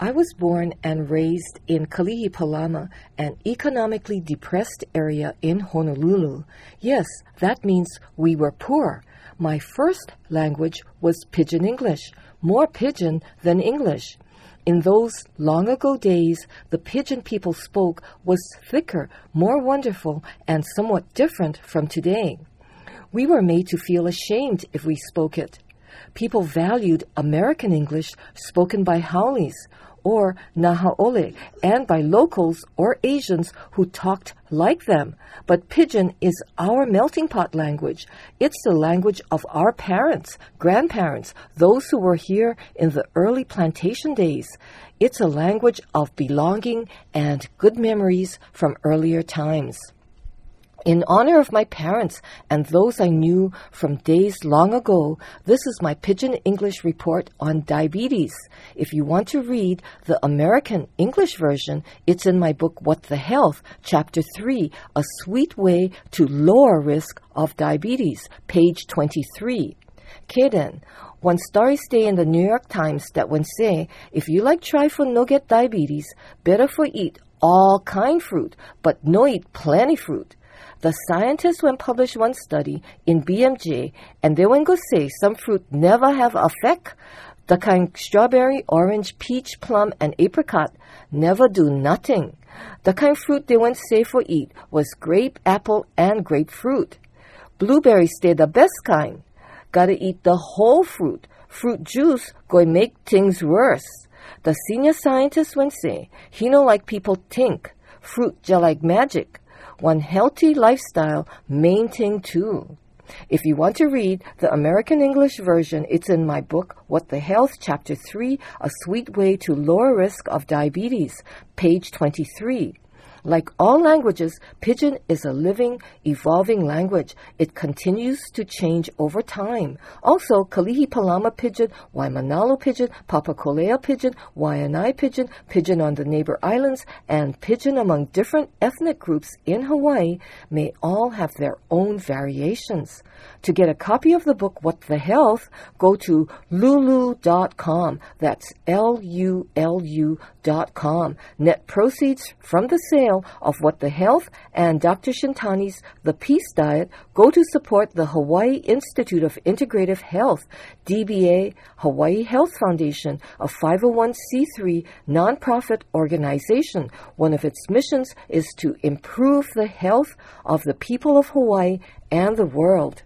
I was born and raised in Kalihi an economically depressed area in Honolulu. Yes, that means we were poor. My first language was Pidgin English, more Pidgin than English. In those long ago days, the Pidgin people spoke was thicker, more wonderful, and somewhat different from today. We were made to feel ashamed if we spoke it. People valued American English spoken by haoles or Nahaole and by locals or Asians who talked like them. But Pidgin is our melting pot language. It's the language of our parents, grandparents, those who were here in the early plantation days. It's a language of belonging and good memories from earlier times. In honor of my parents and those I knew from days long ago, this is my Pidgin English report on diabetes. If you want to read the American English version, it's in my book What the Health, Chapter 3, A Sweet Way to Lower Risk of Diabetes, page 23. Kaden, one story stay in the New York Times that when say, if you like try for no get diabetes, better for eat all kind fruit, but no eat plenty fruit. The scientists when published one study in BMJ, and they went go say some fruit never have effect. The kind strawberry, orange, peach, plum, and apricot never do nothing. The kind fruit they went say for eat was grape, apple, and grapefruit. Blueberry stay the best kind. Gotta eat the whole fruit. Fruit juice going make things worse. The senior scientist went say, he no like people think. Fruit just like magic one healthy lifestyle maintain too. If you want to read the American English version, it's in my book, What the Health, Chapter 3, A Sweet Way to Lower Risk of Diabetes, page 23. Like all languages, Pidgin is a living, evolving language. It continues to change over time. Also, Kalihi Palama Pidgin, Waimanalo Pidgin, Papakolea Pidgin, Waianae Pidgin, Pidgin on the neighbor islands, and Pidgin among different ethnic groups in Hawaii may all have their own variations. To get a copy of the book What the Health, go to lulu.com. That's L U L U.com. Net proceeds from the sale of What the Health and Dr. Shintani's The Peace Diet go to support the Hawaii Institute of Integrative Health, DBA Hawaii Health Foundation, a 501c3 nonprofit organization. One of its missions is to improve the health of the people of Hawaii and the world.